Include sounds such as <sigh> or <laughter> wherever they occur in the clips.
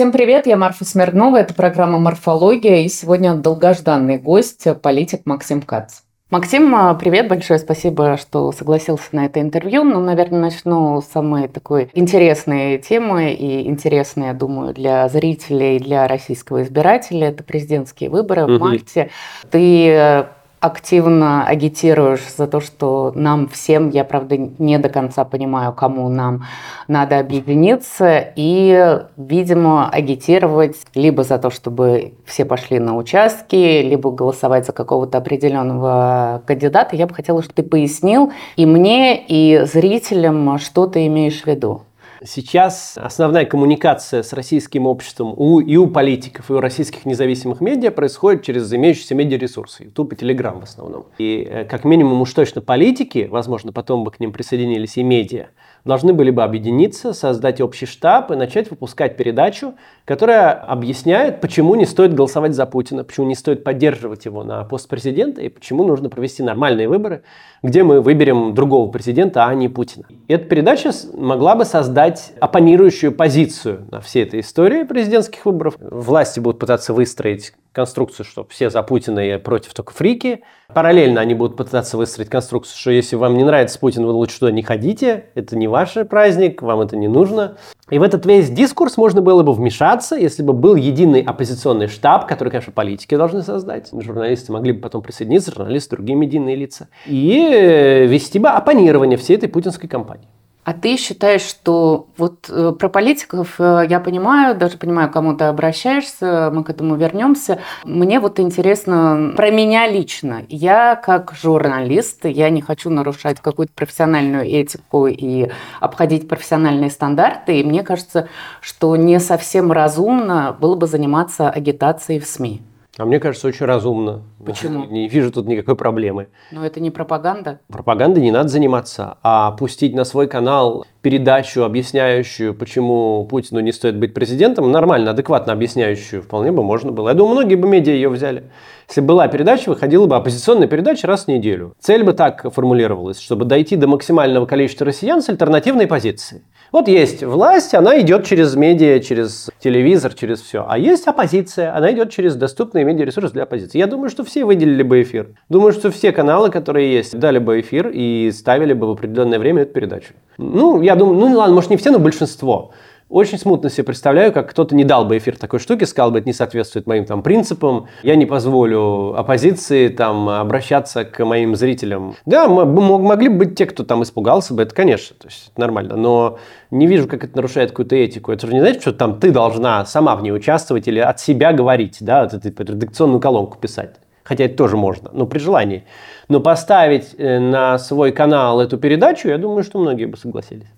Всем привет, я Марфа Смирнова, это программа «Морфология», и сегодня долгожданный гость, политик Максим Кац. Максим, а, привет, большое спасибо, что согласился на это интервью. Ну, наверное, начну с самой такой интересной темы и интересной, я думаю, для зрителей, для российского избирателя. Это президентские выборы угу. в марте. Ты э, активно агитируешь за то, что нам всем, я правда не до конца понимаю, кому нам надо объединиться и, видимо, агитировать либо за то, чтобы все пошли на участки, либо голосовать за какого-то определенного кандидата. Я бы хотела, чтобы ты пояснил и мне, и зрителям, что ты имеешь в виду. Сейчас основная коммуникация с российским обществом у, и у политиков, и у российских независимых медиа происходит через имеющиеся медиаресурсы, YouTube и Telegram в основном. И э, как минимум уж точно политики, возможно, потом бы к ним присоединились и медиа, должны были бы объединиться, создать общий штаб и начать выпускать передачу, которая объясняет, почему не стоит голосовать за Путина, почему не стоит поддерживать его на пост президента и почему нужно провести нормальные выборы, где мы выберем другого президента, а не Путина. И эта передача могла бы создать оппонирующую позицию на всей этой истории президентских выборов. Власти будут пытаться выстроить конструкцию, что все за Путина и против только фрики. Параллельно они будут пытаться выстроить конструкцию, что если вам не нравится Путин, вы лучше туда не ходите, это не ваш праздник, вам это не нужно. И в этот весь дискурс можно было бы вмешаться, если бы был единый оппозиционный штаб, который, конечно, политики должны создать. Журналисты могли бы потом присоединиться, журналисты, другие медийные лица. И вести бы оппонирование всей этой путинской кампании. А ты считаешь, что вот э, про политиков э, я понимаю, даже понимаю, кому ты обращаешься, мы к этому вернемся. Мне вот интересно про меня лично. Я как журналист, я не хочу нарушать какую-то профессиональную этику и обходить профессиональные стандарты. И мне кажется, что не совсем разумно было бы заниматься агитацией в СМИ. А мне кажется, очень разумно. Почему? <laughs> Не вижу тут никакой проблемы. Но это не пропаганда? Пропагандой не надо заниматься, а пустить на свой канал передачу, объясняющую, почему Путину не стоит быть президентом, нормально, адекватно объясняющую, вполне бы можно было. Я думаю, многие бы медиа ее взяли. Если была передача, выходила бы оппозиционная передача раз в неделю. Цель бы так формулировалась, чтобы дойти до максимального количества россиян с альтернативной позицией. Вот есть власть, она идет через медиа, через телевизор, через все. А есть оппозиция, она идет через доступные медиаресурсы для оппозиции. Я думаю, что все выделили бы эфир. Думаю, что все каналы, которые есть, дали бы эфир и ставили бы в определенное время эту передачу. Ну, я думаю, ну ладно, может не все, но большинство. Очень смутно себе представляю, как кто-то не дал бы эфир такой штуки, сказал бы, это не соответствует моим там принципам, я не позволю оппозиции там обращаться к моим зрителям. Да, могли бы быть те, кто там испугался бы, это, конечно, то есть это нормально, но не вижу, как это нарушает какую-то этику. Это же не значит, что там ты должна сама в ней участвовать или от себя говорить, да, вот эту редакционную колонку писать. Хотя это тоже можно, но при желании. Но поставить э, на свой канал эту передачу, я думаю, что многие бы согласились.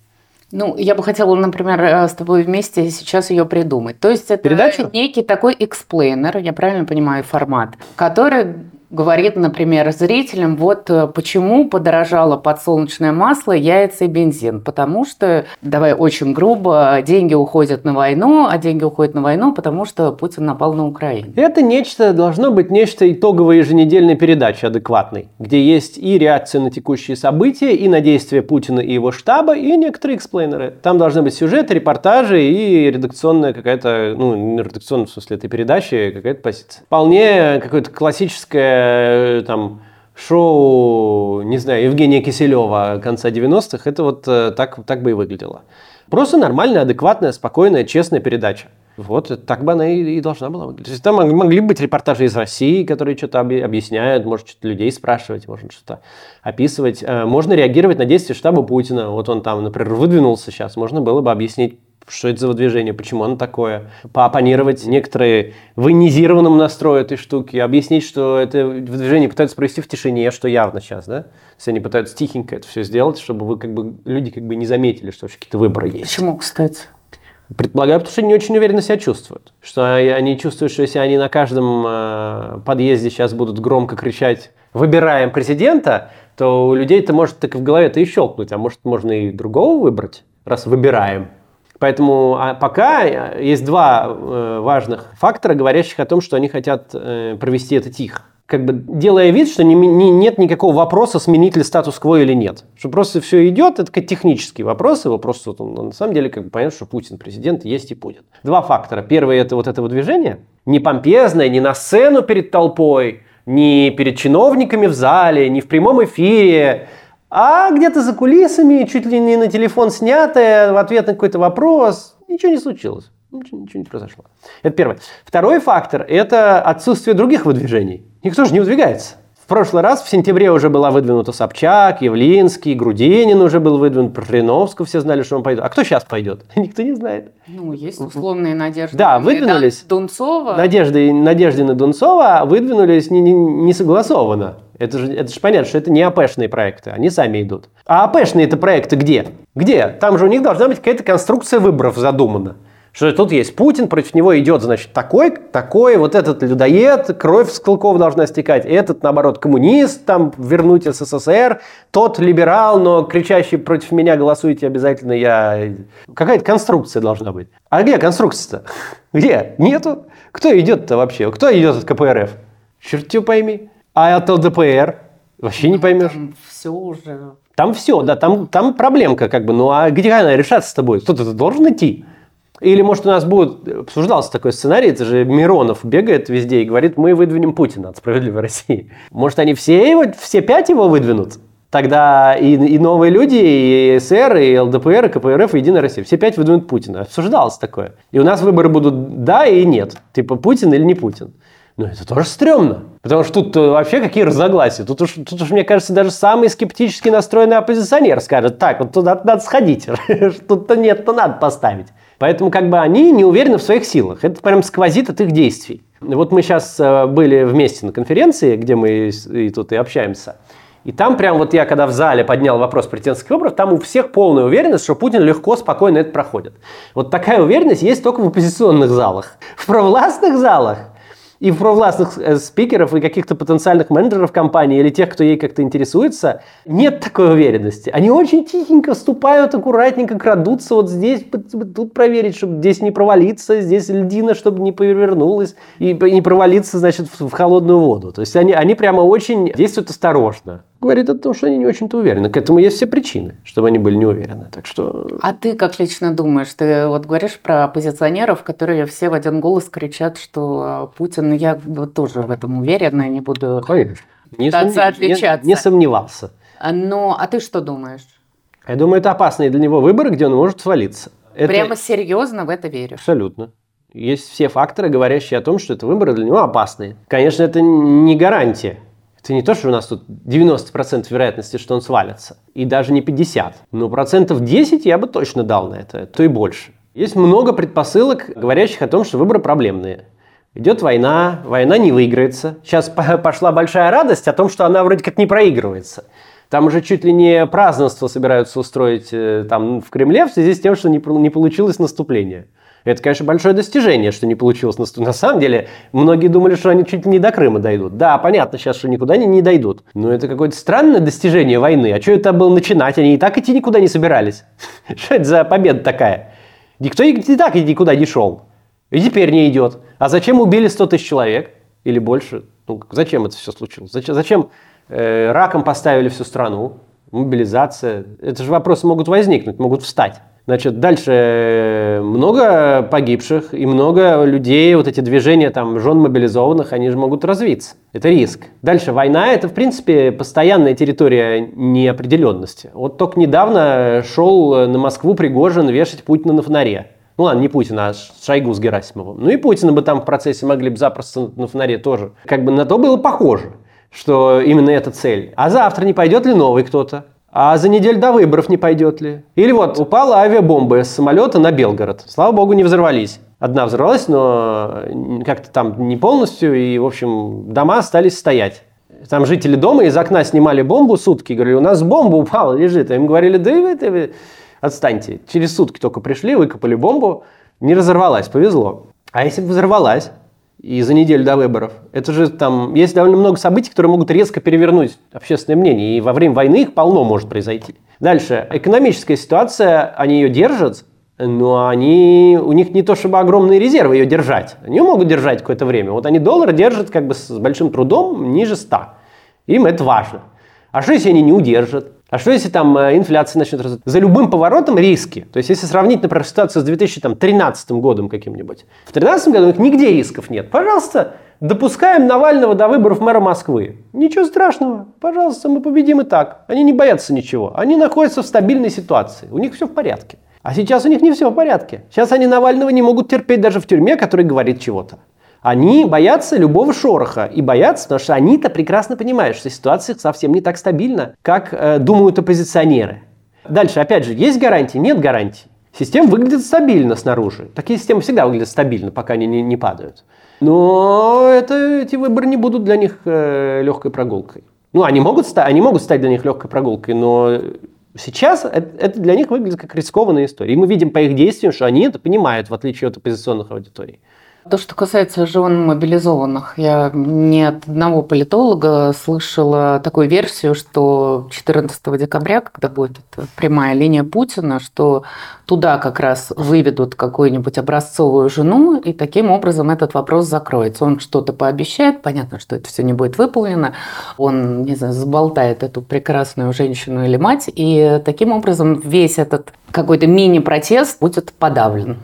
Ну, я бы хотела, например, э, с тобой вместе сейчас ее придумать. То есть это Передачу? некий такой explainer, я правильно понимаю, формат, который говорит, например, зрителям, вот э, почему подорожало подсолнечное масло, яйца и бензин. Потому что, давай очень грубо, деньги уходят на войну, а деньги уходят на войну, потому что Путин напал на Украину. Это нечто, должно быть нечто итоговой еженедельной передачи адекватной, где есть и реакция на текущие события, и на действия Путина и его штаба, и некоторые эксплейнеры. Там должны быть сюжеты, репортажи и редакционная какая-то, ну, не редакционная в смысле этой передачи, какая-то позиция. Вполне какое-то классическое Э, там шоу, не знаю, Евгения Киселева конца 90-х, это вот э, так, так бы и выглядело. Просто нормальная, адекватная, спокойная, честная передача. Вот так бы она и, и должна была выглядеть. Там могли быть репортажи из России, которые что-то объясняют, может, что-то людей спрашивать, можно что-то описывать. Э, можно реагировать на действия штаба Путина. Вот он там, например, выдвинулся сейчас. Можно было бы объяснить, что это за движение, почему оно такое, поопонировать некоторые военизированному настрою этой штуки, объяснить, что это движение пытаются провести в тишине, что явно сейчас, да? Если они пытаются тихенько это все сделать, чтобы вы как бы люди как бы не заметили, что вообще какие-то выборы есть. Почему, кстати? Предполагаю, потому что они не очень уверенно себя чувствуют. Что они чувствуют, что если они на каждом э, подъезде сейчас будут громко кричать «выбираем президента», то у людей это может так в голове-то и щелкнуть, а может можно и другого выбрать, раз выбираем. Поэтому а пока э, есть два э, важных фактора, говорящих о том, что они хотят провести это тихо. Как бы делая вид, что не, не, нет никакого вопроса, сменить ли статус-кво или нет. Что просто все идет, это как технический вопрос, его просто он, на самом деле как бы понятно, что Путин президент есть и будет. Два фактора. Первый это вот это движение, не помпезное, не на сцену перед толпой, не перед чиновниками в зале, не в прямом эфире, а где-то за кулисами, чуть ли не на телефон снятое, в ответ на какой-то вопрос, ничего не случилось. Ничего, ничего не произошло. Это первое. Второй фактор – это отсутствие других выдвижений. Никто же не выдвигается. В прошлый раз в сентябре уже была выдвинута Собчак, Явлинский, Грудинин уже был выдвинут, про Жириновского все знали, что он пойдет. А кто сейчас пойдет? <laughs> Никто не знает. Ну, есть условные надежды. Да, выдвинулись. Дунцова. Надежды, надежды на Дунцова выдвинулись не, не, не согласованно. Это же, это же понятно, что это не АПшные проекты, они сами идут. А АПшные это проекты где? Где? Там же у них должна быть какая-то конструкция выборов задумана. Что тут есть Путин, против него идет, значит, такой, такой, вот этот людоед, кровь с клыков должна стекать, этот, наоборот, коммунист, там, вернуть СССР, тот либерал, но кричащий против меня голосуйте обязательно, я... Какая-то конструкция должна быть. А где конструкция-то? <laughs> Где? Нету. Кто идет-то вообще? Кто идет от КПРФ? Черт его пойми. А от ЛДПР? Вообще не ну, поймешь. Там все уже. Там все, да, там, там проблемка как бы. Ну а где она решаться с тобой? Кто-то должен идти. Или, может, у нас будет, обсуждался такой сценарий, это же Миронов бегает везде и говорит, мы выдвинем Путина от справедливой России. Может, они все, его, все пять его выдвинут? Тогда и, и новые люди, и СР, и ЛДПР, и КПРФ, и Единая Россия. Все пять выдвинут Путина. Обсуждалось такое. И у нас выборы будут да и нет. Типа Путин или не Путин. Ну, это тоже стрёмно. Потому что тут вообще какие разногласия. Тут уж, тут уж, мне кажется, даже самый скептически настроенный оппозиционер скажет, так, вот туда надо сходить, <laughs> тут-то нет, то надо поставить. Поэтому как бы они не уверены в своих силах. Это прям сквозит от их действий. Вот мы сейчас э, были вместе на конференции, где мы и тут и общаемся. И там прям вот я, когда в зале поднял вопрос президентских выборов, там у всех полная уверенность, что Путин легко, спокойно это проходит. Вот такая уверенность есть только в оппозиционных залах. <laughs> В провластных залах и провластных э, спикеров, и каких-то потенциальных менеджеров компании, или тех, кто ей как-то интересуется, нет такой уверенности. Они очень тихенько вступают, аккуратненько крадутся вот здесь, тут проверить, чтобы здесь не провалиться, здесь льдина, чтобы не повернулась, и не провалиться, значит, в холодную воду. То есть они, они прямо очень действуют осторожно говорит о том, что они не очень-то уверены. К этому есть все причины, чтобы они были не уверены. Так что... А ты как лично думаешь? Ты вот говоришь про оппозиционеров, которые все в один голос кричат, что Путин, я тоже в этом уверена, не буду Конечно. Не, пытаться отличаться. Не, не сомневался. А, но, а ты что думаешь? Я думаю, это опасные для него выборы, где он может свалиться. Это... Прямо серьезно в это веришь? Абсолютно. Есть все факторы, говорящие о том, что это выборы для него опасные. Конечно, это не гарантия. Это не то, что у нас тут 90% вероятности, что он свалится. И даже не 50. Но процентов 10 я бы точно дал на это, то и больше. Есть много предпосылок, говорящих о том, что выборы проблемные. Идет война, война не выиграется. Сейчас <laughs> пошла большая радость о том, что она вроде как не проигрывается. Там уже чуть ли не празднество собираются устроить э, там, в Кремле в связи с тем, что не, не получилось наступление. Это, конечно, большое достижение, что не получилось. На самом деле, многие думали, что они чуть не до Крыма дойдут. Да, понятно сейчас, что никуда они не дойдут. Но это какое-то странное достижение войны. А что это было начинать? Они и так идти никуда не собирались. <laughs> Что это за победа такая? Никто и так никуда не шел. И теперь не идет. А зачем убили 100 тысяч человек? Или больше? Ну, зачем это все случилось? Зачем, зачем э, раком поставили всю страну? Мобилизация. Это же вопросы могут возникнуть, могут встать. Значит, дальше э, много погибших и много людей, вот эти движения там жен мобилизованных, они же могут развиться. Это риск. Дальше война – это, в принципе, постоянная территория неопределенности. Вот только недавно шел на Москву Пригожин вешать Путина на фонаре. Ну ладно, не Путина, а Шойгу с Герасимовым. Ну и Путина бы там в процессе могли бы запросто на фонаре тоже. Как бы на то было похоже, что именно эта цель. А завтра не пойдет ли новый кто-то? А за неделю до выборов не пойдет ли? Или вот упала авиабомба с самолета на Белгород. Слава богу, не взорвались. Одна взорвалась, но как-то там не полностью, и, в общем, дома остались стоять. Там жители дома из окна снимали бомбу сутки, говорили, у нас бомба упала, лежит. А им говорили, да вы, вы отстаньте. Через сутки только пришли, выкопали бомбу, не разорвалась, повезло. А если бы взорвалась, и за неделю до выборов. Это же там есть довольно много событий, которые могут резко перевернуть общественное мнение, и во время войны их полно может произойти. Дальше. Экономическая ситуация, они ее держат, но они, у них не то чтобы огромные резервы ее держать. Они могут держать какое-то время. Вот они доллар держат как бы с большим трудом ниже 100. Им это важно. А что, если они не удержат? А что, если там э, инфляция начнет расти? За любым поворотом риски. То есть, если сравнить, например, ситуацию с 2013 годом каким-нибудь. В 2013 году у них нигде рисков нет. Пожалуйста, допускаем Навального до выборов мэра Москвы. Ничего страшного. Пожалуйста, мы победим и так. Они не боятся ничего. Они находятся в стабильной ситуации. У них все в порядке. А сейчас у них не все в порядке. Сейчас они Навального не могут терпеть даже в тюрьме, который говорит чего-то. Они боятся любого шороха. И боятся, потому что они-то прекрасно понимают, что ситуация совсем не так стабильна, как э, думают оппозиционеры. Дальше, опять же, есть гарантии? Нет гарантий. Система выглядит стабильно снаружи. Такие системы всегда выглядят стабильно, пока они не, не падают. Но это, эти выборы не будут для них э, легкой прогулкой. Ну, они могут, они могут стать для них легкой прогулкой, но Сейчас это для них выглядит как рискованная история. И мы видим по их действиям, что они это понимают, в отличие от оппозиционных аудиторий. То, что касается жен мобилизованных, я ни от одного политолога слышала такую версию, что 14 декабря, когда будет прямая линия Путина, что туда как раз выведут какую-нибудь образцовую жену, и таким образом этот вопрос закроется. Он что-то пообещает, понятно, что это все не будет выполнено, он, не знаю, заболтает эту прекрасную женщину или мать, и таким образом весь этот какой-то мини-протест будет подавлен.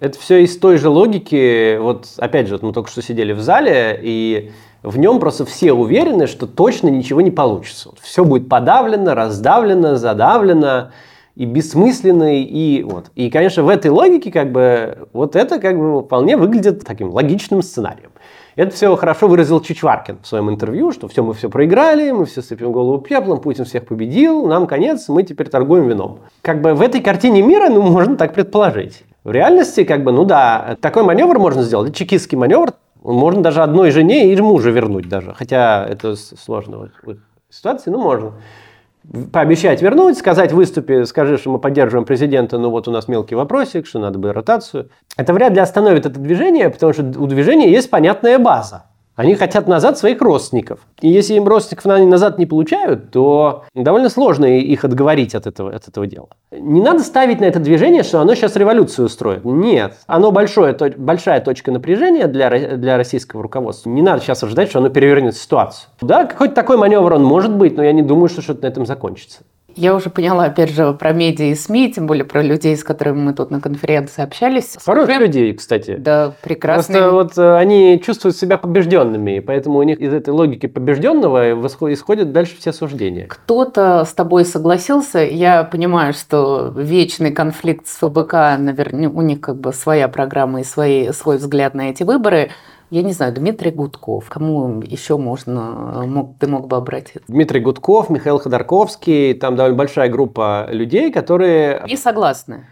Это все из той же логики, вот опять же, вот мы только что сидели в зале, и в нем просто все уверены, что точно ничего не получится. Все будет подавлено, раздавлено, задавлено и бессмысленно, и вот. И, конечно, в этой логике как бы вот это как бы вполне выглядит таким логичным сценарием. Это все хорошо выразил Чичваркин в своем интервью, что все мы все проиграли, мы все сыпем голову пеплом, Путин всех победил, нам конец, мы теперь торгуем вином. Как бы в этой картине мира, ну, можно так предположить. В реальности, как бы, ну да, такой маневр можно сделать, чекистский маневр, можно даже одной жене и мужа вернуть даже, хотя это сложно в их ситуации, ну можно. Пообещать вернуть, сказать в выступе, скажи, что мы поддерживаем президента, но вот у нас мелкий вопросик, что надо бы ротацию. Это вряд ли остановит это движение, потому что у движения есть понятная база. Они хотят назад своих родственников. И если им родственников они назад не получают, то довольно сложно их отговорить от этого, от этого дела. Не надо ставить на это движение, что оно сейчас революцию устроит. Нет. Оно большое, то, большая точка напряжения для, для российского руководства. Не надо сейчас ожидать, что оно перевернет ситуацию. Да, какой-то такой маневр он может быть, но я не думаю, что что-то на этом закончится. Я уже поняла, опять же, про медиа и СМИ, тем более про людей, с которыми мы тут на конференции общались. Хорошие людей, кстати. Да, прекрасные. Просто вот э, они чувствуют себя побежденными, и поэтому у них из этой логики побежденного исходят дальше все суждения. Кто-то с тобой согласился. Я понимаю, что вечный конфликт с ФБК, наверное, у них как бы своя программа и свои, свой взгляд на эти выборы – я не знаю, Дмитрий Гудков. Кому еще можно, мог, ты мог бы обратиться? Дмитрий Гудков, Михаил Ходорковский. Там довольно большая группа людей, которые... Не согласны.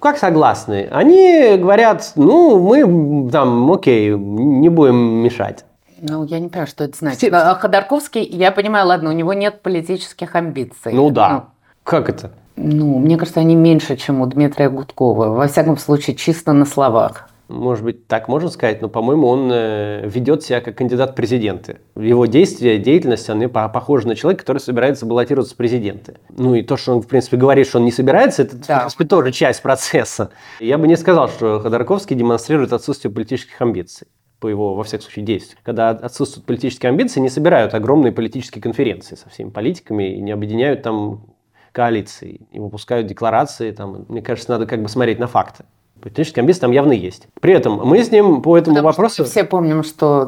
Как согласны? Они говорят, ну, мы там, окей, не будем мешать. Ну, я не понимаю, что это значит. Все... А Ходорковский, я понимаю, ладно, у него нет политических амбиций. Ну да. Ну, как это? Ну, мне кажется, они меньше, чем у Дмитрия Гудкова. Во всяком случае, чисто на словах может быть, так можно сказать, но, по-моему, он э, ведет себя как кандидат в президенты. Его действия, деятельность, они похожи на человека, который собирается баллотироваться в президенты. Ну и то, что он, в принципе, говорит, что он не собирается, это, да. в принципе, тоже часть процесса. Я бы не сказал, что Ходорковский демонстрирует отсутствие политических амбиций по его, во всяком случае, действию. Когда отсутствуют политические амбиции, не собирают огромные политические конференции со всеми политиками и не объединяют там коалиции, не выпускают декларации. Там, мне кажется, надо как бы смотреть на факты. Политические амбиции там явно есть. При этом мы с ним по этому Потому вопросу... все помним, что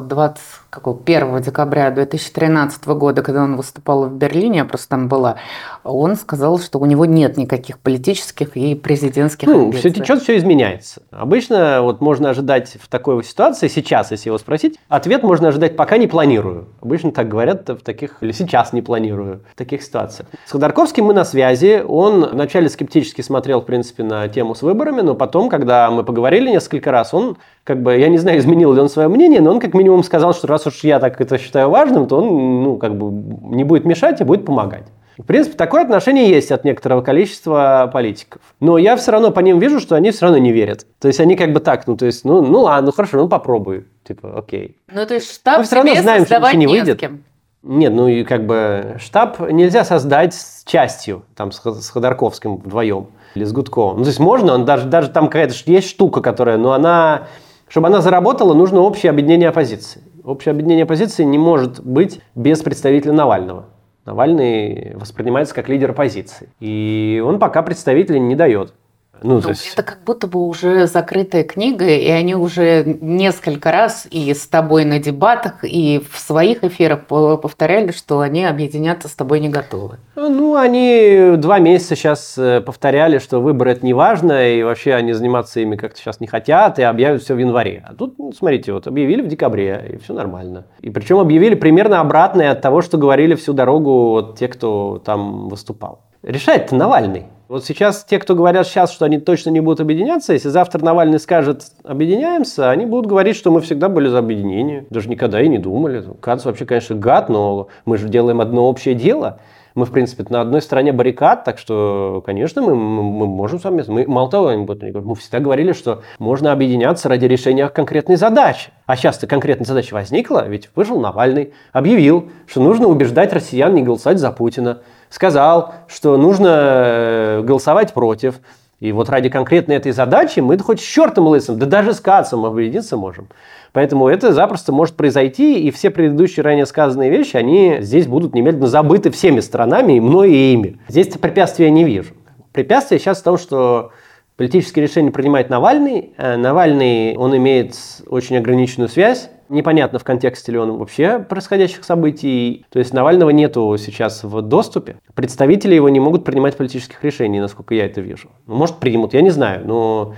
21 декабря 2013 года, когда он выступал в Берлине, я просто там была, он сказал, что у него нет никаких политических и президентских ну, амбиций. все течет, все изменяется. Обычно вот можно ожидать в такой ситуации, сейчас, если его спросить, ответ можно ожидать «пока не планирую». Обычно так говорят в таких, или «сейчас не планирую» в таких ситуациях. С Ходорковским мы на связи. Он вначале скептически смотрел, в принципе, на тему с выборами, но потом, когда мы поговорили несколько раз, он, как бы, я не знаю, изменил ли он свое мнение, но он как минимум сказал, что раз уж я так это считаю важным, то он, ну, как бы, не будет мешать и будет помогать. В принципе, такое отношение есть от некоторого количества политиков. Но я все равно по ним вижу, что они все равно не верят. То есть они как бы так, ну то есть, ну, ну ладно, ну хорошо, ну попробуй. Типа, окей. Ну то есть штаб Мы все равно знаем, что ничего не выйдет. Нет, ну и как бы штаб нельзя создать с частью, там, с Ходорковским вдвоем или с Гудковым. Ну, то есть можно, он даже, даже там какая-то есть штука, которая, но она, чтобы она заработала, нужно общее объединение оппозиции. Общее объединение оппозиции не может быть без представителя Навального. Навальный воспринимается как лидер оппозиции. И он пока представителей не дает. Ну, ну, есть... Это как будто бы уже закрытая книга, и они уже несколько раз и с тобой на дебатах, и в своих эфирах повторяли, что они объединяться с тобой не готовы. Ну, они два месяца сейчас э, повторяли, что выборы это не важно, и вообще они заниматься ими как-то сейчас не хотят, и объявят все в январе. А тут, ну, смотрите, вот объявили в декабре, и все нормально. И причем объявили примерно обратное от того, что говорили всю дорогу вот те, кто там выступал. Решает-то Навальный. Вот сейчас те, кто говорят сейчас, что они точно не будут объединяться, если завтра Навальный скажет «объединяемся», они будут говорить, что мы всегда были за объединение. Даже никогда и не думали. Кац вообще, конечно, гад, но мы же делаем одно общее дело. Мы, в принципе, на одной стороне баррикад, так что, конечно, мы, мы, можем совместно. Мы, мало того, мы всегда говорили, что можно объединяться ради решения конкретной задачи. А сейчас-то конкретная задача возникла, ведь вышел Навальный, объявил, что нужно убеждать россиян не голосовать за Путина сказал, что нужно э, голосовать против. И вот ради конкретной этой задачи мы хоть с чертом лысым, да даже с Кацом объединиться можем. Поэтому это запросто может произойти, и все предыдущие ранее сказанные вещи, они здесь будут немедленно забыты всеми сторонами, и мной, и ими. Здесь препятствия не вижу. Препятствие сейчас в том, что политические решения принимает Навальный. Э, Навальный, он имеет очень ограниченную связь Непонятно, в контексте ли он вообще происходящих событий. То есть Навального нету сейчас в доступе. Представители его не могут принимать политических решений, насколько я это вижу. Ну, может, примут, я не знаю. Но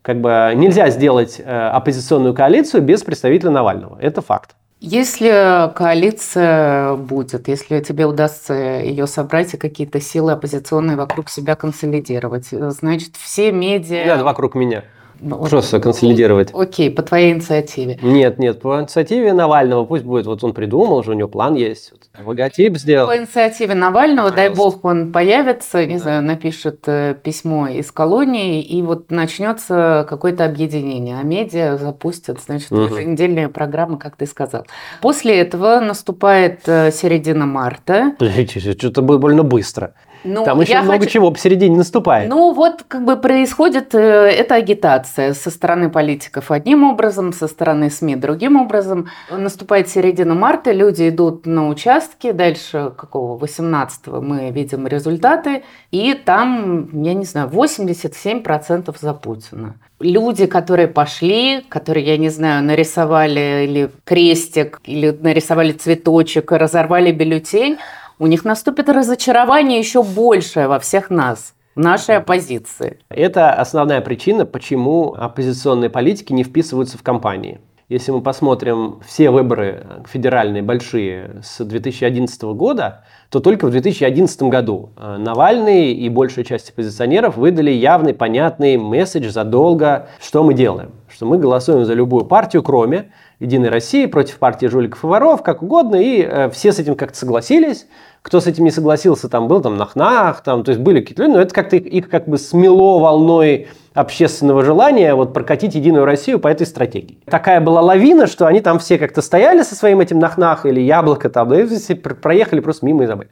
как бы нельзя сделать э, оппозиционную коалицию без представителя Навального. Это факт. Если коалиция будет, если тебе удастся ее собрать и какие-то силы оппозиционные вокруг себя консолидировать, значит, все медиа... Нет, вокруг меня. Ну, Просто консолидировать. Окей, по твоей инициативе. Нет, нет, по инициативе Навального пусть будет. Вот он придумал, уже у него план есть. логотип сделал. По инициативе Навального, Пожалуйста. дай бог, он появится, не да. знаю, напишет э, письмо из колонии, и вот начнется какое-то объединение. А медиа запустят, значит, угу. еженедельные программы, как ты сказал. После этого наступает э, середина марта. Что-то будет больно быстро. Ну, Там еще много хочу... чего посередине наступает. Ну, вот как бы происходит э, эта агитация со стороны политиков одним образом, со стороны СМИ другим образом. Наступает середина марта, люди идут на участки, дальше какого, 18-го мы видим результаты, и там, я не знаю, 87% за Путина. Люди, которые пошли, которые, я не знаю, нарисовали или крестик, или нарисовали цветочек, разорвали бюллетень, у них наступит разочарование еще большее во всех нас нашей оппозиции. Это основная причина, почему оппозиционные политики не вписываются в кампании. Если мы посмотрим все выборы федеральные большие с 2011 года, то только в 2011 году э, Навальный и большая часть оппозиционеров выдали явный, понятный месседж задолго, что мы делаем. Что мы голосуем за любую партию, кроме Единой России, против партии жуликов и воров, как угодно, и э, все с этим как-то согласились. Кто с этим не согласился, там был там Нахнах, там, то есть были какие-то люди, но это как-то их как бы смело волной общественного желания вот прокатить Единую Россию по этой стратегии. Такая была лавина, что они там все как-то стояли со своим этим Нахнах или Яблоко там, и проехали просто мимо и забыли.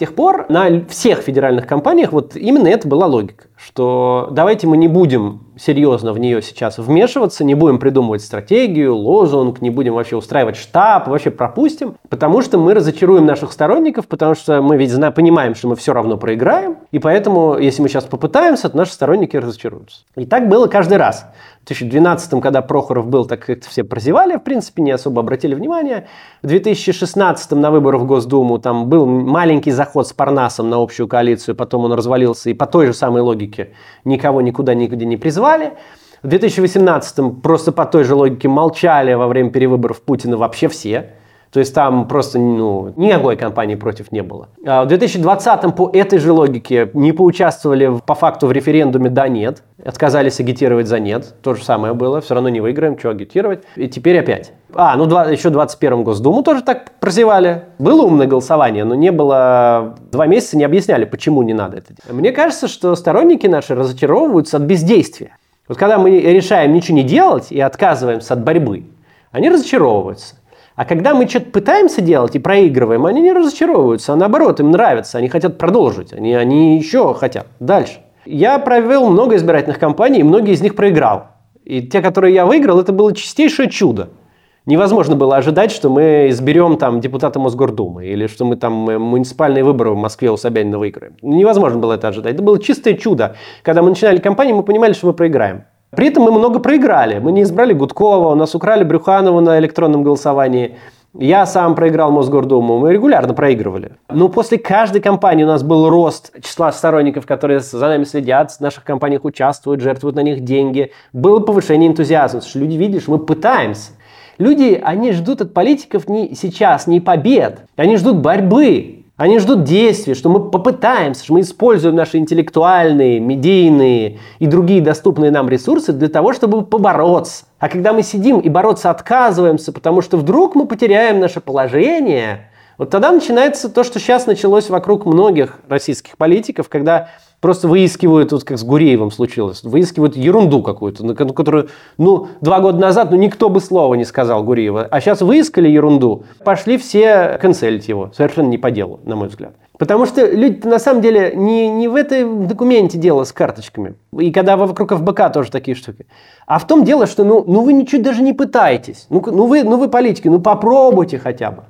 Тех пор на всех федеральных компаниях вот именно это была логика, что давайте мы не будем серьезно в нее сейчас вмешиваться, не будем придумывать стратегию, лозунг, не будем вообще устраивать штаб, вообще пропустим, потому что мы разочаруем наших сторонников, потому что мы ведь понимаем, что мы все равно проиграем, и поэтому, если мы сейчас попытаемся, то наши сторонники разочаруются. И так было каждый раз. В 2012, когда Прохоров был, так это все прозевали, в принципе, не особо обратили внимание. В 2016 на выборах в Госдуму там был маленький заход с Парнасом на общую коалицию, потом он развалился, и по той же самой логике никого никуда нигде не призвали. В 2018 просто по той же логике молчали во время перевыборов Путина вообще все. То есть там просто ну, никакой кампании против не было. А в 2020 по этой же логике не поучаствовали по факту в референдуме «да-нет». Отказались агитировать за «нет». То же самое было. Все равно не выиграем, что агитировать. И теперь опять. А, ну два, еще в 21 Госдуму тоже так прозевали. Было умное голосование, но не было... Два месяца не объясняли, почему не надо это делать. Мне кажется, что сторонники наши разочаровываются от бездействия. Вот когда мы решаем ничего не делать и отказываемся от борьбы, они разочаровываются. А когда мы что-то пытаемся делать и проигрываем, они не разочаровываются, а наоборот, им нравится, они хотят продолжить, они, они еще хотят дальше. Я провел много избирательных кампаний, и многие из них проиграл. И те, которые я выиграл, это было чистейшее чудо. Невозможно было ожидать, что мы изберем там депутата Мосгордумы или что мы там э, муниципальные выборы в Москве у Собянина выиграем. Невозможно было это ожидать. Это было чистое чудо. Когда мы начинали кампанию, мы понимали, что мы проиграем. При этом мы много проиграли. Мы не избрали Гудкова, у нас украли Брюханова на электронном голосовании. Я сам проиграл Мосгордуму, мы регулярно проигрывали. Но после каждой кампании у нас был рост числа сторонников, которые за нами следят, в наших компаниях участвуют, жертвуют на них деньги. Было повышение энтузиазма, что люди что мы пытаемся. Люди, они ждут от политиков не сейчас не побед, они ждут борьбы. Они ждут действий, что мы попытаемся, что мы используем наши интеллектуальные, медийные и другие доступные нам ресурсы для того, чтобы побороться. А когда мы сидим и бороться отказываемся, потому что вдруг мы потеряем наше положение, вот тогда начинается то, что сейчас началось вокруг многих российских политиков, когда просто выискивают, вот как с Гуреевым случилось, выискивают ерунду какую-то, на которую, ну, два года назад, ну, никто бы слова не сказал Гуреева, а сейчас выискали ерунду, пошли все канцелить его, совершенно не по делу, на мой взгляд. Потому что люди на самом деле не, не в этом документе дело с карточками. И когда вокруг ФБК тоже такие штуки. А в том дело, что ну, ну вы ничего даже не пытаетесь. Ну, ну, вы, ну вы политики, ну попробуйте хотя бы.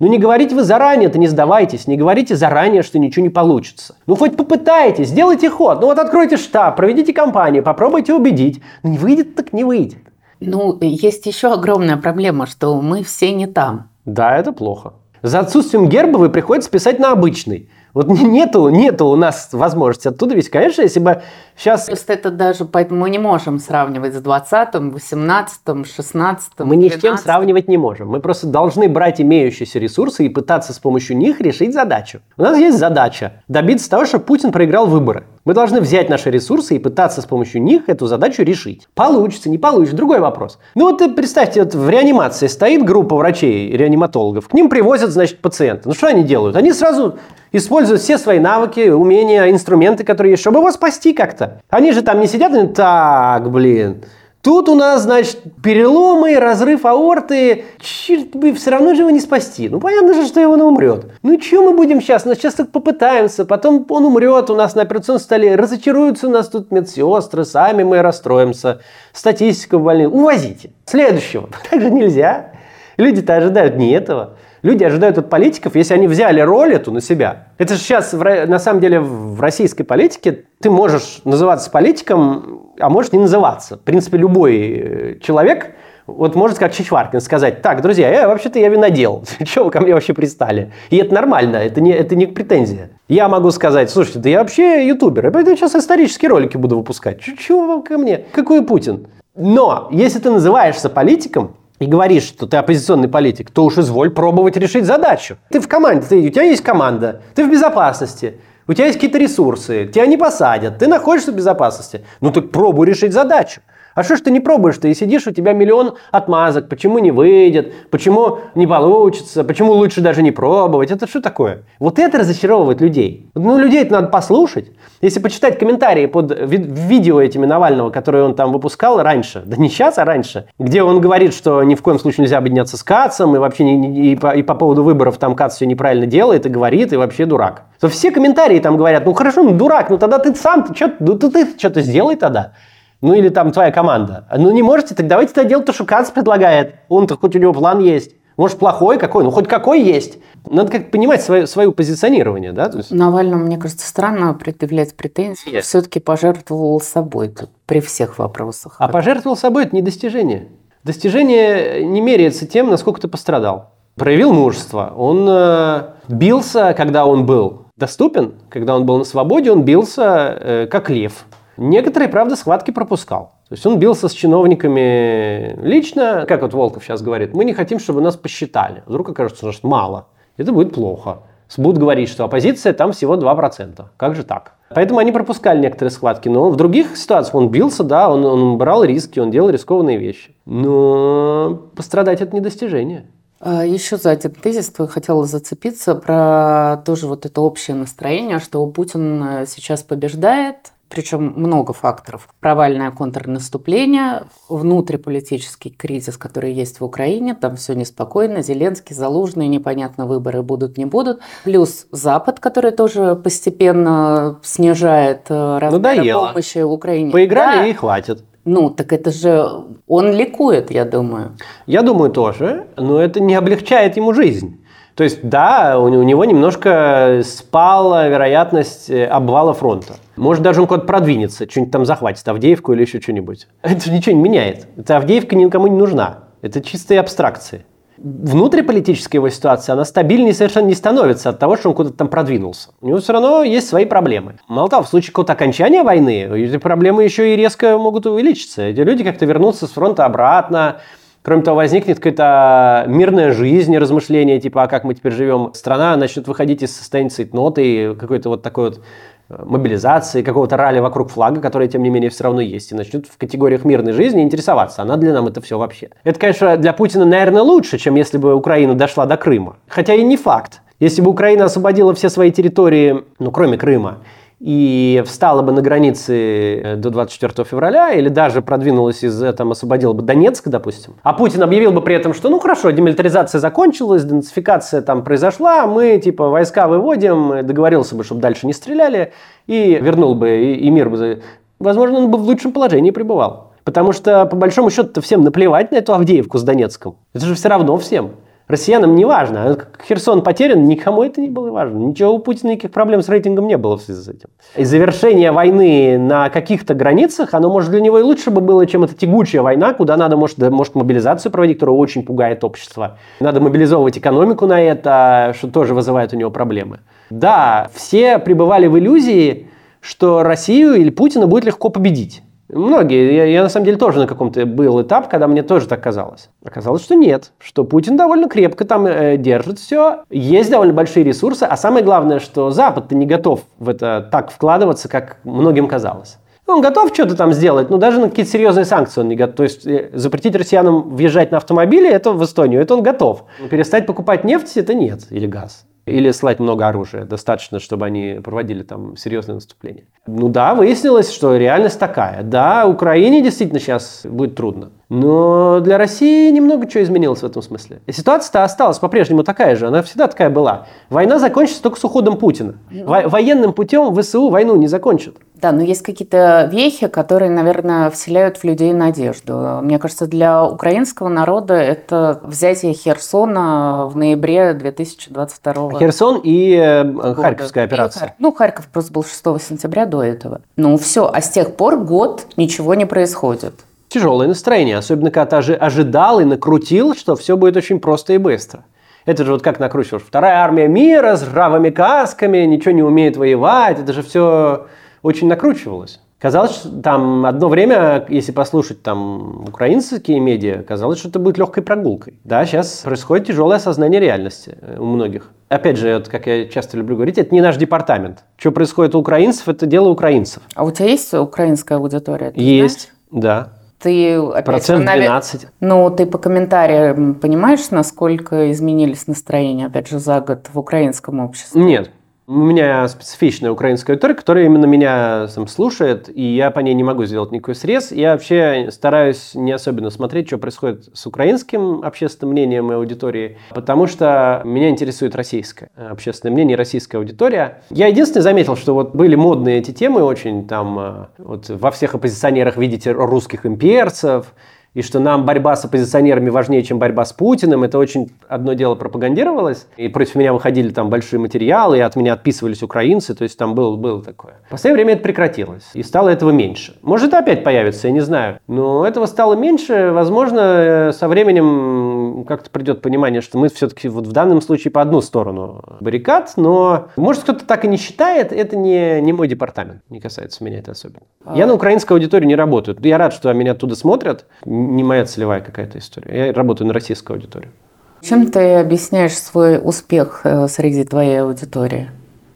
Ну не говорите вы заранее, то не сдавайтесь, не говорите заранее, что ничего не получится. Ну хоть попытайтесь, сделайте ход. Ну вот откройте штаб, проведите кампанию, попробуйте убедить. Ну не выйдет, так не выйдет. Ну, есть еще огромная проблема, что мы все не там. Да, это плохо. За отсутствием герба вы приходится писать на обычный. Вот нету, нету у нас возможности оттуда ведь, конечно, если бы сейчас... Просто это даже, поэтому мы не можем сравнивать с 20-м, 18-м, 16-м, Мы ни с чем сравнивать не можем. Мы просто должны брать имеющиеся ресурсы и пытаться с помощью них решить задачу. У нас есть задача добиться того, чтобы Путин проиграл выборы. Мы должны взять наши ресурсы и пытаться с помощью них эту задачу решить. Получится, не получится, другой вопрос. Ну вот представьте, вот в реанимации стоит группа врачей, реаниматологов, к ним привозят, значит, пациента. Ну что они делают? Они сразу используют все свои навыки, умения, инструменты, которые есть, чтобы его спасти как-то. Они же там не сидят и так, блин, Тут у нас, значит, переломы, разрыв аорты. Черт бы, все равно же его не спасти. Ну, понятно же, что он умрет. Ну, что мы будем сейчас? Ну, сейчас так попытаемся. Потом он умрет у нас на операционном столе. Разочаруются у нас тут медсестры. Сами мы расстроимся. Статистика в больнице. Увозите. Следующего. <laughs> Так же нельзя. Люди-то ожидают не этого. Люди ожидают от политиков, если они взяли роль эту на себя. Это же сейчас, на самом деле, в российской политике ты можешь называться политиком, а можешь не называться. В принципе, любой э, человек вот может, как Чичваркин, сказать, так, друзья, я вообще-то я винодел, <laughs> чего вы ко мне вообще пристали? И это нормально, это не, это не претензия. Я могу сказать, слушайте, да я вообще ютубер, я поэтому сейчас исторические ролики буду выпускать. Чего вам ко мне? Какой Путин? Но если ты называешься политиком, и говоришь, что ты оппозиционный политик, то уж изволь пробовать решить задачу. Ты в команде, ты, у тебя есть команда, ты в безопасности, у тебя есть какие-то ресурсы, тебя не посадят, ты находишься в безопасности. Ну так пробуй решить задачу. А что ж ты не пробуешь? Ты сидишь, у тебя миллион отмазок. Почему не выйдет? Почему не получится? Почему лучше даже не пробовать? Это что такое? Вот это разочаровывает людей. Ну, людей это надо послушать. Если почитать комментарии под видео этими Навального, которые он там выпускал раньше, да не сейчас, а раньше, где он говорит, что ни в коем случае нельзя объединяться с Кацом, и вообще не, не, и, по, и по поводу выборов там Кац все неправильно делает и говорит, и вообще дурак. То все комментарии там говорят, ну хорошо, ну дурак, ну тогда ты сам, ты, что, ну, ты, ты что-то сделай тогда. Ну или там твоя команда. Ну не можете, так давайте тогда делать то, что Кац предлагает. Он-то хоть у него план есть. Может, плохой какой? Ну, хоть какой есть. Надо как понимать свое, свое позиционирование, да? То есть... Навальному, мне кажется, странно предъявлять претензии. Yes. Все-таки пожертвовал собой тут, при всех вопросах. А пожертвовал собой – это не достижение. Достижение не меряется тем, насколько ты пострадал. Проявил мужество. Он э, бился, когда он был доступен, когда он был на свободе, он бился э, как лев. Некоторые, правда, схватки пропускал. То есть он бился с чиновниками лично, как вот Волков сейчас говорит, мы не хотим, чтобы нас посчитали. Вдруг окажется, что мало. Это будет плохо. Будут говорить, что оппозиция там всего 2%. Как же так? Поэтому они пропускали некоторые схватки. Но в других ситуациях он бился, да, он, он брал риски, он делал рискованные вещи. Но пострадать это не достижение. А, Еще за один тезис твой хотела зацепиться про тоже вот это общее настроение, что Путин э, сейчас побеждает, причем много факторов. Провальное контрнаступление, внутриполитический кризис, который есть в Украине, там все неспокойно, Зеленский, Залужный, непонятно, выборы будут, не будут. Плюс Запад, который тоже постепенно снижает э, размеры помощи Украине. Поиграли да. и хватит. Ну, так это же он ликует, я думаю. Я думаю тоже, но это не облегчает ему жизнь. То есть, да, у, него немножко спала вероятность э, обвала фронта. Может, даже он куда-то продвинется, что-нибудь там захватит, Авдеевку или еще что-нибудь. Это ничего не меняет. Эта Авдеевка никому не нужна. Это чистые абстракции. Внутриполитическая его ситуация, она стабильнее совершенно не становится от того, что он куда-то там продвинулся. У него все равно есть свои проблемы. Мало того, в случае какого-то окончания войны, эти проблемы еще и резко могут увеличиться. Эти люди как-то вернутся с фронта обратно, Кроме того, возникнет какая-то мирная жизнь, размышления, типа, а как мы теперь живем? Страна начнет выходить из состояния цейтноты, какой-то вот такой вот э, мобилизации, какого-то ралли вокруг флага, который, тем не менее, все равно есть, и начнет в категориях мирной жизни интересоваться, она для нам это все вообще. Это, конечно, для Путина, наверное, лучше, чем если бы Украина дошла до Крыма. Хотя и не факт. Если бы Украина освободила все свои территории, ну, кроме Крыма, и встала бы на границе э, до 24 февраля, или даже продвинулась из там освободила бы Донецк, допустим, а Путин объявил бы при этом, что ну хорошо, демилитаризация закончилась, денацификация там произошла, мы типа войска выводим, договорился бы, чтобы дальше не стреляли, и вернул бы, и, и мир бы... Возможно, он бы в лучшем положении пребывал. Потому что, по большому счету, всем наплевать на эту Авдеевку с Донецком. Это же все равно всем. Россиянам не важно. Херсон потерян, никому это не было важно. Ничего у Путина никаких проблем с рейтингом не было в связи с этим. И завершение войны на каких-то границах, оно, может, для него и лучше бы было, чем эта тягучая война, куда надо, может, может мобилизацию проводить, которая очень пугает общество. Надо мобилизовывать экономику на это, что тоже вызывает у него проблемы. Да, все пребывали в иллюзии, что Россию или Путина будет легко победить. Многие. Я, я на самом деле тоже на каком-то был этап, когда мне тоже так казалось. Оказалось, что нет, что Путин довольно крепко там э, держит все, есть довольно большие ресурсы, а самое главное, что Запад-то не готов в это так вкладываться, как многим казалось. Он готов что-то там сделать, но даже на какие-то серьезные санкции он не готов. То есть э, запретить россиянам въезжать на автомобили, это в Эстонию, это он готов. Перестать покупать нефть, это нет, или газ. Или слать много оружия. Достаточно, чтобы они проводили там серьезное наступление. Ну да, выяснилось, что реальность такая. Да, Украине действительно сейчас будет трудно. Но для России немного чего изменилось в этом смысле. И ситуация-то осталась по-прежнему такая же. Она всегда такая была. Война закончится только с уходом Путина. Ну. Во- военным путем ВСУ войну не закончат. Да, но есть какие-то вехи, которые, наверное, вселяют в людей надежду. Мне кажется, для украинского народа это взятие Херсона в ноябре 2022 года. Херсон и э, Харьковская операция. И, ну, Харьков просто был 6 сентября до этого. Ну, все, а с тех пор год ничего не происходит тяжелое настроение, особенно когда ты ожидал и накрутил, что все будет очень просто и быстро. Это же вот как накручиваешь. Вторая армия мира с ржавыми касками, ничего не умеет воевать. Это же все очень накручивалось. Казалось, что там одно время, если послушать там украинские медиа, казалось, что это будет легкой прогулкой. Да, сейчас происходит тяжелое осознание реальности э, у многих. Опять же, вот, как я часто люблю говорить, это не наш департамент. Что происходит у украинцев, это дело украинцев. А у тебя есть украинская аудитория? Есть, знаешь? да. Ты, опять Процент 12. Ну, ты по комментариям понимаешь, насколько изменились настроения, опять же, за год в украинском обществе? Нет. У меня специфичная украинская аудитория, которая именно меня там, слушает, и я по ней не могу сделать никакой срез. Я вообще стараюсь не особенно смотреть, что происходит с украинским общественным мнением и аудиторией, потому что меня интересует российское общественное мнение российская аудитория. Я единственное заметил, что вот были модные эти темы очень, там, э, вот во всех оппозиционерах видите русских имперцев, и что нам борьба с оппозиционерами важнее, чем борьба с Путиным. Это очень одно дело пропагандировалось. И против меня выходили там большие материалы, и от меня отписывались украинцы. То есть там было, было такое. В последнее время это прекратилось. И стало этого меньше. Может, опять появится, я не знаю. Но этого стало меньше. Возможно, со временем как-то придет понимание, что мы все-таки вот в данном случае по одну сторону баррикад. Но может кто-то так и не считает. Это не, не мой департамент. Не касается меня это особенно. Я на украинской аудитории не работаю. Я рад, что меня оттуда смотрят не моя целевая какая-то история. Я работаю на российскую аудиторию. Чем ты объясняешь свой успех э, среди твоей аудитории?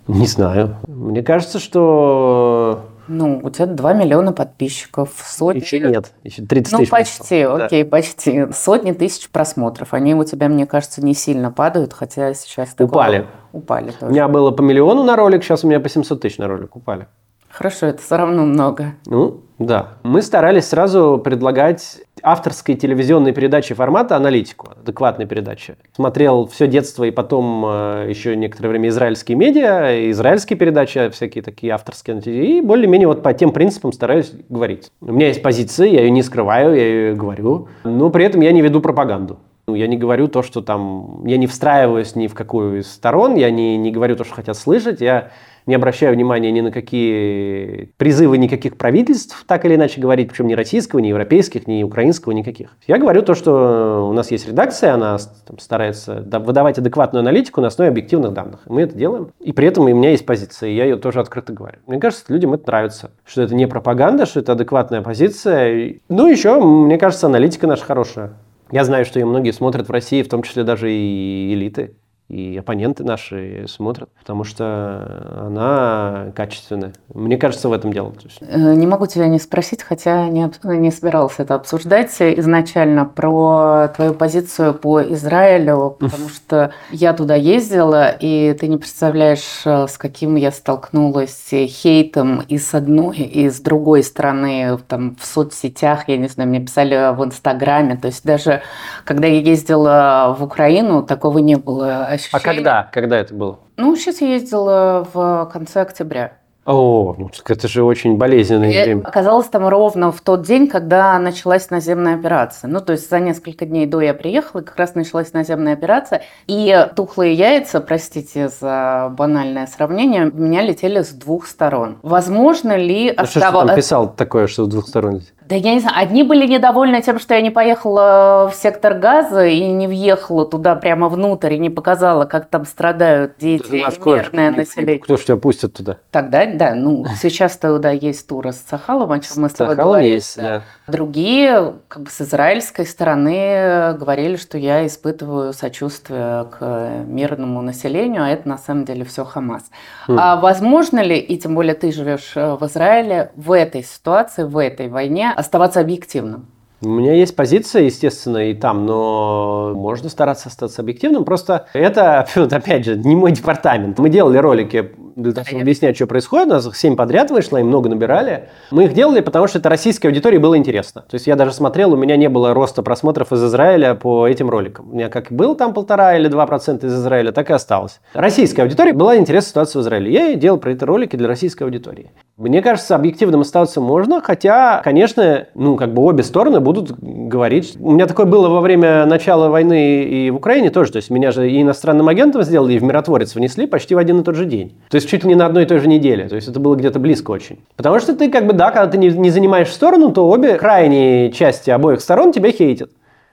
Не знаю. Мне кажется, что... Ну, у тебя 2 миллиона подписчиков, сотни... Еще нет, еще 30 ну, тысяч. Ну, почти, просмотров. окей, да. почти. Сотни тысяч просмотров. Они у тебя, мне кажется, не сильно падают, хотя сейчас... Упали. Упали тоже. У меня было по миллиону на ролик, сейчас у меня по 700 тысяч на ролик упали. Хорошо, это все равно много. Ну, да. Мы старались сразу предлагать авторской телевизионной передачи формата аналитику, адекватной передачи. Смотрел все детство и потом э, еще некоторое время израильские медиа, израильские передачи, всякие такие авторские, и более-менее вот по тем принципам стараюсь говорить. У меня есть позиция, я ее не скрываю, я ее говорю, но при этом я не веду пропаганду. Ну, я не говорю то, что там... Я не встраиваюсь ни в какую из сторон, я не, не говорю то, что хотят слышать, я не обращаю внимания ни на какие призывы никаких правительств, так или иначе говорить, причем ни российского, ни европейских, ни украинского, никаких. Я говорю то, что у нас есть редакция, она там, старается выдавать адекватную аналитику на основе объективных данных. Мы это делаем. И при этом у меня есть позиция, и я ее тоже открыто говорю. Мне кажется, людям это нравится, что это не пропаганда, что это адекватная позиция. Ну, еще, мне кажется, аналитика наша хорошая. Я знаю, что ее многие смотрят в России, в том числе даже и элиты и оппоненты наши смотрят, потому что она качественная. Мне кажется, в этом дело. Э, не могу тебя не спросить, хотя не, не собирался это обсуждать изначально, про твою позицию по Израилю, потому что я туда ездила, и ты не представляешь, э, с каким я столкнулась хейтом и с одной, и с другой стороны, там, в соцсетях, я не знаю, мне писали в Инстаграме, то есть даже когда я ездила в Украину, такого не было ощущение. А когда? Когда это было? Ну, сейчас я ездила в конце октября. О, ну это же очень болезненное и время. Оказалось там ровно в тот день, когда началась наземная операция. Ну, то есть за несколько дней до я приехала, как раз началась наземная операция. И тухлые яйца, простите за банальное сравнение, меня летели с двух сторон. Возможно ли... Ну, что ж ты там писал такое, что с двух сторон? Да я не знаю, одни были недовольны тем, что я не поехала в сектор газа и не въехала туда прямо внутрь и не показала, как там страдают дети и мирное население. Кто ж тебя пустит туда? Тогда, да, ну, сейчас туда есть туры с Сахалом, о чем мы с тобой говорили. есть, да. Другие, как бы с израильской стороны, говорили, что я испытываю сочувствие к мирному населению, а это на самом деле все Хамас. Хм. А возможно ли, и тем более ты живешь в Израиле, в этой ситуации, в этой войне оставаться объективным? У меня есть позиция, естественно, и там, но можно стараться остаться объективным. Просто это, <laughs> вот опять же, не мой департамент. Мы делали ролики для того, чтобы объяснять, что происходит. У нас 7 подряд вышло, и много набирали. Мы их делали, потому что это российской аудитории было интересно. То есть я даже смотрел, у меня не было роста просмотров из Израиля по этим роликам. У меня как был там полтора или два процента из Израиля, так и осталось. Российской аудитории была интересна ситуация в Израиле. Я делал про это ролики для российской аудитории. Мне кажется, объективным остаться можно, хотя, конечно, ну, как бы обе стороны будут говорить. У меня такое было во время начала войны и в Украине тоже. То есть меня же и иностранным агентом сделали, и в миротворец внесли почти в один и тот же день. То есть чуть ли не на одной и той же неделе. То есть это было где-то близко очень. Потому что ты как бы, да, когда ты не, не занимаешь сторону, то обе крайние части обоих сторон тебя хейтят.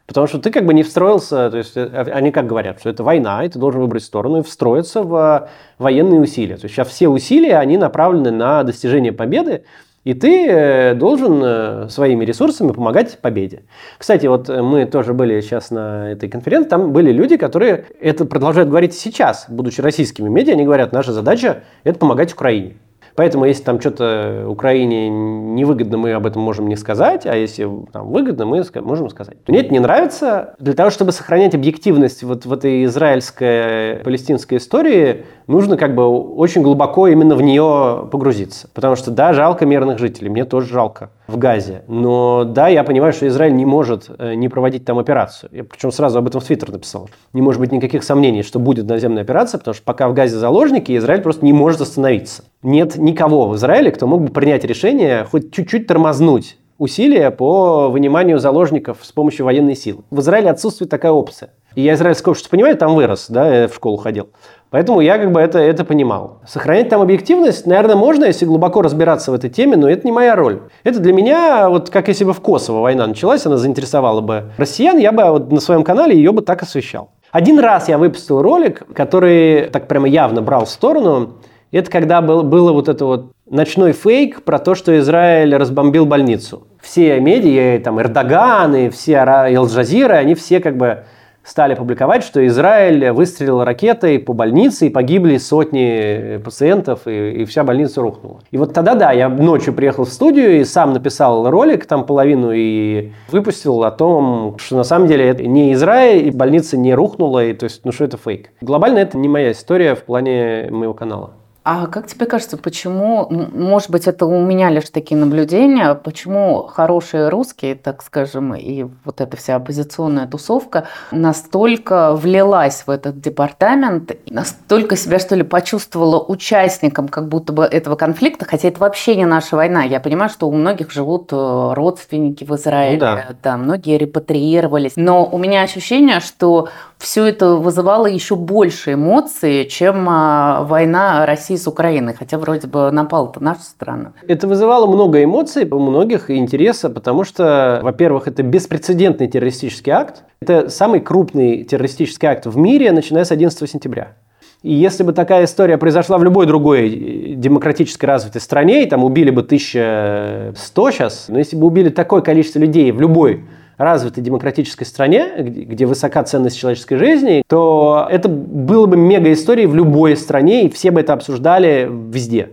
Потому что ты как бы не встроился, то есть э, они как говорят, что это война, и ты должен выбрать сторону и встроиться в военные усилия. То есть сейчас все усилия, они направлены на достижение победы, и ты э, должен э, своими ресурсами помогать победе. Кстати, вот мы тоже были сейчас на этой конференции, там были люди, которые это продолжают говорить сейчас, будучи российскими медиа, они говорят, наша задача – это помогать Украине. Поэтому, если там что-то Украине невыгодно, мы об этом можем не сказать, а если там, выгодно, мы можем сказать. Мне это не нравится. Для того, чтобы сохранять объективность вот в этой израильской палестинской истории, нужно как бы очень глубоко именно в нее погрузиться. Потому что, да, жалко мирных жителей, мне тоже жалко в Газе. Но да, я понимаю, что Израиль не может э, не проводить там операцию. Я причем сразу об этом в Твиттер написал. Не может быть никаких сомнений, что будет наземная операция, потому что пока в Газе заложники, Израиль просто не может остановиться. Нет никого в Израиле, кто мог бы принять решение хоть чуть-чуть тормознуть усилия по выниманию заложников с помощью военной силы. В Израиле отсутствует такая опция. И я израильское общество понимаю, там вырос, да, я в школу ходил. Поэтому я как бы это, это понимал. Сохранять там объективность, наверное, можно, если глубоко разбираться в этой теме, но это не моя роль. Это для меня, вот как если бы в Косово война началась, она заинтересовала бы россиян, я бы вот на своем канале ее бы так освещал. Один раз я выпустил ролик, который так прямо явно брал в сторону. Это когда был, было вот это вот ночной фейк про то, что Израиль разбомбил больницу. Все медиа, там Эрдоган и все Ал-Джазира, они все как бы стали публиковать, что Израиль выстрелил ракетой по больнице и погибли сотни пациентов, и, и вся больница рухнула. И вот тогда, да, я ночью приехал в студию и сам написал ролик, там половину, и выпустил о том, что на самом деле это не Израиль, и больница не рухнула, и то есть, ну что это фейк. Глобально это не моя история в плане моего канала. А как тебе кажется, почему, может быть, это у меня лишь такие наблюдения, почему хорошие русские, так скажем, и вот эта вся оппозиционная тусовка настолько влилась в этот департамент, настолько себя, что ли, почувствовала участником как будто бы этого конфликта, хотя это вообще не наша война. Я понимаю, что у многих живут э, родственники в Израиле, ну, да. да, многие репатриировались, но у меня ощущение, что все это вызывало еще больше эмоций, чем а, война России с Украиной, хотя вроде бы напала-то наша страна. Это вызывало много эмоций у многих интереса, потому что, во-первых, это беспрецедентный террористический акт. Это самый крупный террористический акт в мире, начиная с 11 сентября. И если бы такая история произошла в любой другой э, демократически развитой стране, и там убили бы 1100 сейчас, но если бы убили такое количество людей в любой развитой демократической стране, где высока ценность человеческой жизни, то это было бы мега историей в любой стране, и все бы это обсуждали везде.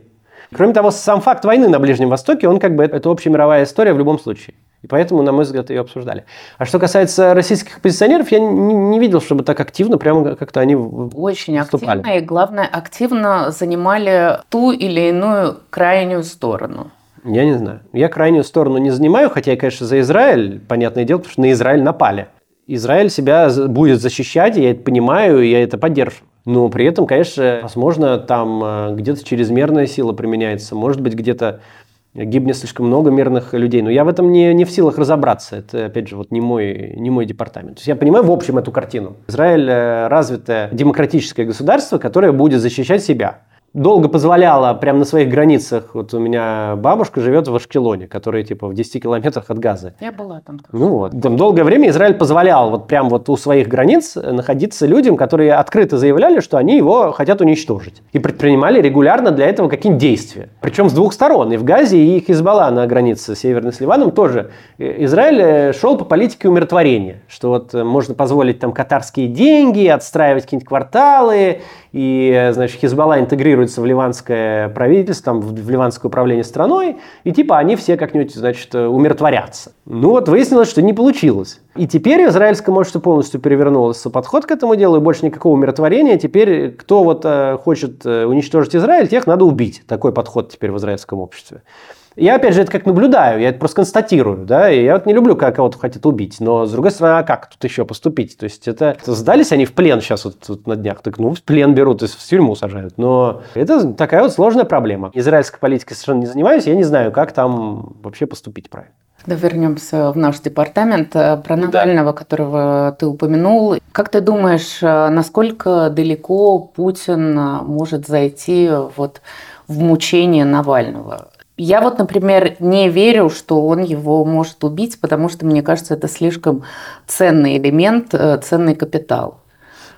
Кроме того, сам факт войны на Ближнем Востоке, он как бы это общемировая история в любом случае. И поэтому, на мой взгляд, ее обсуждали. А что касается российских оппозиционеров, я не, не видел, чтобы так активно, прямо как-то они Очень выступали. активно, и главное, активно занимали ту или иную крайнюю сторону. Я не знаю. Я крайнюю сторону не занимаю, хотя я, конечно, за Израиль, понятное дело, потому что на Израиль напали. Израиль себя будет защищать, я это понимаю, я это поддерживаю. Но при этом, конечно, возможно, там э, где-то чрезмерная сила применяется, может быть, где-то гибнет слишком много мирных людей. Но я в этом не, не в силах разобраться. Это, опять же, вот не мой, не мой департамент. То есть я понимаю в общем эту картину. Израиль э, развитое демократическое государство, которое будет защищать себя долго позволяла прямо на своих границах. Вот у меня бабушка живет в Ашкелоне, который типа в 10 километрах от Газы. Я была там. Тоже. Ну вот. Там долгое время Израиль позволял вот прям вот у своих границ находиться людям, которые открыто заявляли, что они его хотят уничтожить. И предпринимали регулярно для этого какие-нибудь действия. Причем с двух сторон. И в Газе, и Хизбалла на границе северной с Ливаном тоже. Израиль э, шел по политике умиротворения. Что вот э, можно позволить там катарские деньги, отстраивать какие-нибудь кварталы и, значит, Хизбалла интегрируется в ливанское правительство, там, в ливанское управление страной, и типа они все как-нибудь, значит, умиротворятся. Ну вот выяснилось, что не получилось. И теперь израильское общество полностью перевернулось подход к этому делу, и больше никакого умиротворения. Теперь кто вот э, хочет э, уничтожить Израиль, тех надо убить. Такой подход теперь в израильском обществе. Я, опять же, это как наблюдаю, я это просто констатирую, да, и я вот не люблю, когда кого-то хотят убить, но, с другой стороны, а как тут еще поступить? То есть это, сдались они в плен сейчас вот, вот на днях, так, ну, в плен берут, есть в тюрьму сажают, но это такая вот сложная проблема. Израильской политикой совершенно не занимаюсь, я не знаю, как там вообще поступить правильно. Да, вернемся в наш департамент. Э, про Навального, да. которого ты упомянул. Как ты думаешь, э, насколько далеко Путин э, может зайти вот в мучение Навального? Я вот, например, не верю, что он его может убить, потому что, мне кажется, это слишком ценный элемент, э, ценный капитал.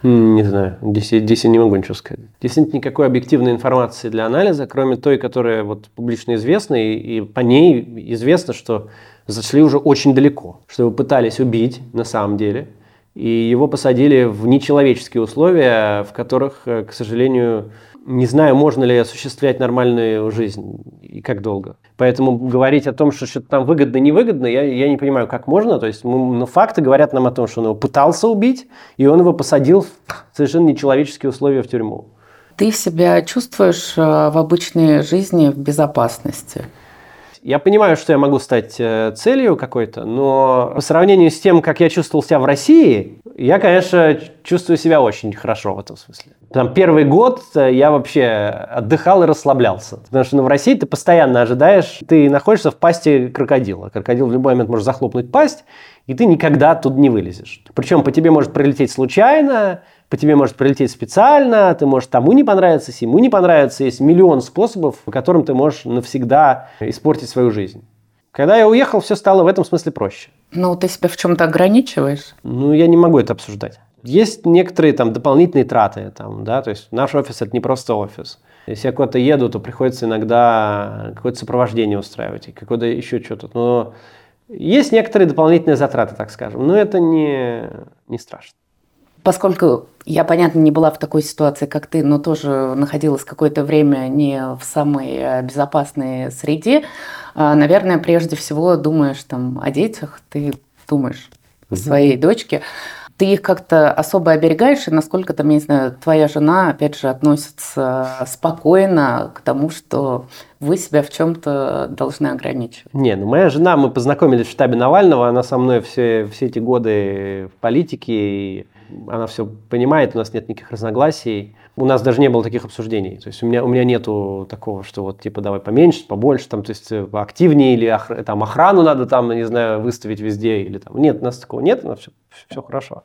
Не знаю, здесь, здесь я не могу ничего сказать. Здесь нет никакой объективной информации для анализа, кроме той, которая вот публично известна, и, и по ней известно, что зашли уже очень далеко, что его пытались убить на самом деле, и его посадили в нечеловеческие условия, в которых, э, к сожалению, не знаю, можно ли осуществлять нормальную жизнь и как долго. Поэтому говорить о том, что что-то там выгодно, невыгодно, я, я не понимаю, как можно. То есть мы, ну, факты говорят нам о том, что он его пытался убить, и он его посадил в совершенно нечеловеческие условия в тюрьму. Ты себя чувствуешь э, в обычной жизни в безопасности? Я понимаю, что я могу стать э, целью какой-то, но по сравнению с тем, как я чувствовал себя в России, я, конечно, чувствую себя очень хорошо в этом смысле. Там первый год э, я вообще отдыхал и расслаблялся. Потому что ну, в России ты постоянно ожидаешь, ты находишься в пасти крокодила. Крокодил в любой момент может захлопнуть пасть, и ты никогда оттуда не вылезешь. Причем по тебе может прилететь случайно, по тебе может прилететь специально, ты можешь тому не понравиться, ему не понравиться. Есть миллион способов, по которым ты можешь навсегда испортить свою жизнь. Когда я уехал, все стало в этом смысле проще. Ну, ты себя в чем-то ограничиваешь? Ну, я не могу это обсуждать. Есть некоторые там дополнительные траты, там, да, то есть наш офис это не просто офис. Если я куда-то еду, то приходится иногда какое-то сопровождение устраивать какое-то еще что-то. Но есть некоторые дополнительные затраты, так скажем, но это не, не страшно. Поскольку я, понятно, не была в такой ситуации, как ты, но тоже находилась какое-то время не в самой э, безопасной среде, а, наверное, прежде всего думаешь там о детях, ты думаешь о своей дочке. ты их как-то особо оберегаешь, и насколько там, я не знаю, твоя жена, опять же, относится спокойно к тому, что вы себя в чем-то должны ограничивать? Не, ну моя жена, мы познакомились в штабе Навального, она со мной все, все эти годы в политике, и она все понимает, у нас нет никаких разногласий. У нас даже не было таких обсуждений. То есть у меня, у меня нету такого, что вот типа давай поменьше, побольше, там, то есть э, активнее или ох, там охрану надо там, не знаю, выставить везде или там. Нет, у нас такого нет, у нас все, все хорошо.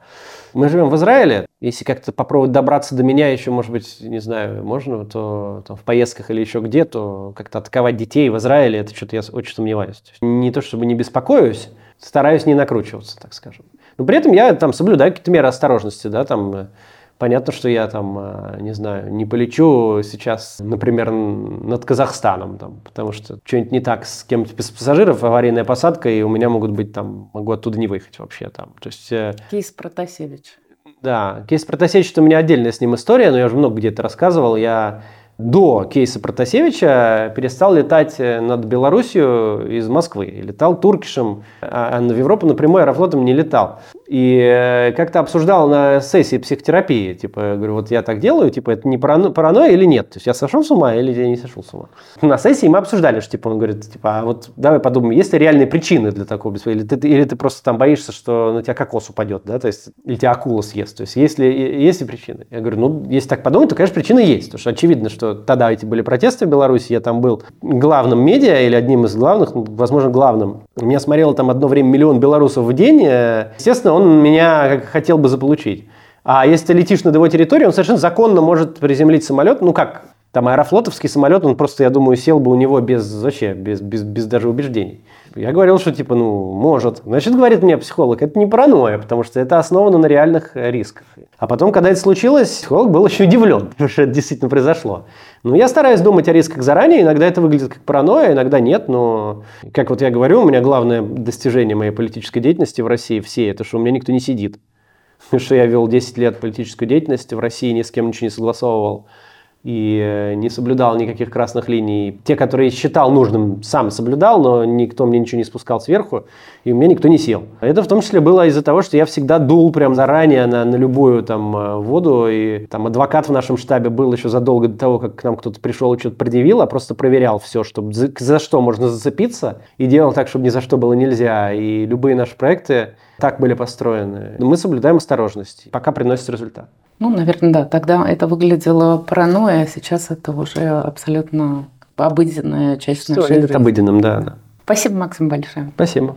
Мы живем в Израиле. Если как-то попробовать добраться до меня еще, может быть, не знаю, можно, то там, в поездках или еще где, то как-то атаковать детей в Израиле, это что-то я очень сомневаюсь. Не то чтобы не беспокоюсь, стараюсь не накручиваться, так скажем. Но при этом я там соблюдаю какие-то меры осторожности, да, там э, Понятно, что я там, э, не знаю, не полечу сейчас, например, над Казахстаном, там, потому что что-нибудь не так с кем-то из пассажиров, аварийная посадка, и у меня могут быть там, могу оттуда не выехать вообще там. То есть, э, Кейс Протасевич. Да, кейс Протасевич, это у меня отдельная с ним история, но я уже много где то рассказывал. Я до кейса Протасевича перестал летать э, над Белоруссию из Москвы. Летал туркишем, а в Европу напрямую аэрофлотом не летал. И э, как-то обсуждал на сессии психотерапии, типа, говорю, вот я так делаю, типа, это не парано, паранойя или нет? То есть я сошел с ума или я не сошел с ума? На сессии мы обсуждали, что, типа, он говорит, типа, а вот давай подумаем, есть ли реальные причины для такого беспокойства? Или ты, или ты просто там боишься, что на тебя кокос упадет, да, то есть, или тебя акула съест? То есть, есть ли, есть ли причины? Я говорю, ну, если так подумать, то, конечно, причины есть, потому что очевидно, что тогда эти были протесты в Беларуси, я там был главным медиа или одним из главных, возможно, главным. Меня смотрело там одно время миллион белорусов в день, естественно, он меня хотел бы заполучить. А если ты летишь над его территорией, он совершенно законно может приземлить самолет. Ну как, там аэрофлотовский самолет, он просто, я думаю, сел бы у него без вообще, без, без, без даже убеждений. Я говорил, что типа, ну, может. Значит, говорит мне психолог, это не паранойя, потому что это основано на реальных рисках. А потом, когда это случилось, психолог был очень удивлен, <laughs> потому что это действительно произошло. Ну, я стараюсь думать о рисках заранее, иногда это выглядит как паранойя, иногда нет, но, как вот я говорю, у меня главное достижение моей политической деятельности в России все, это что у меня никто не сидит. Что я вел 10 лет политическую деятельность в России, ни с кем ничего не согласовывал и э, не соблюдал никаких красных линий. Те, которые считал нужным, сам соблюдал, но никто мне ничего не спускал сверху, и у меня никто не сел. Это в том числе было из-за того, что я всегда дул прям заранее на, на любую там э, воду, и там адвокат в нашем штабе был еще задолго до того, как к нам кто-то пришел и что-то предъявил, а просто проверял все, чтобы за, за что можно зацепиться, и делал так, чтобы ни за что было нельзя. И любые наши проекты так были построены. Мы соблюдаем осторожность, пока приносит результат. Ну, наверное, да. Тогда это выглядело паранойя, а сейчас это уже абсолютно обыденная часть Все, нашей жизни. обыденным, да, да. Спасибо, Максим, большое. Спасибо.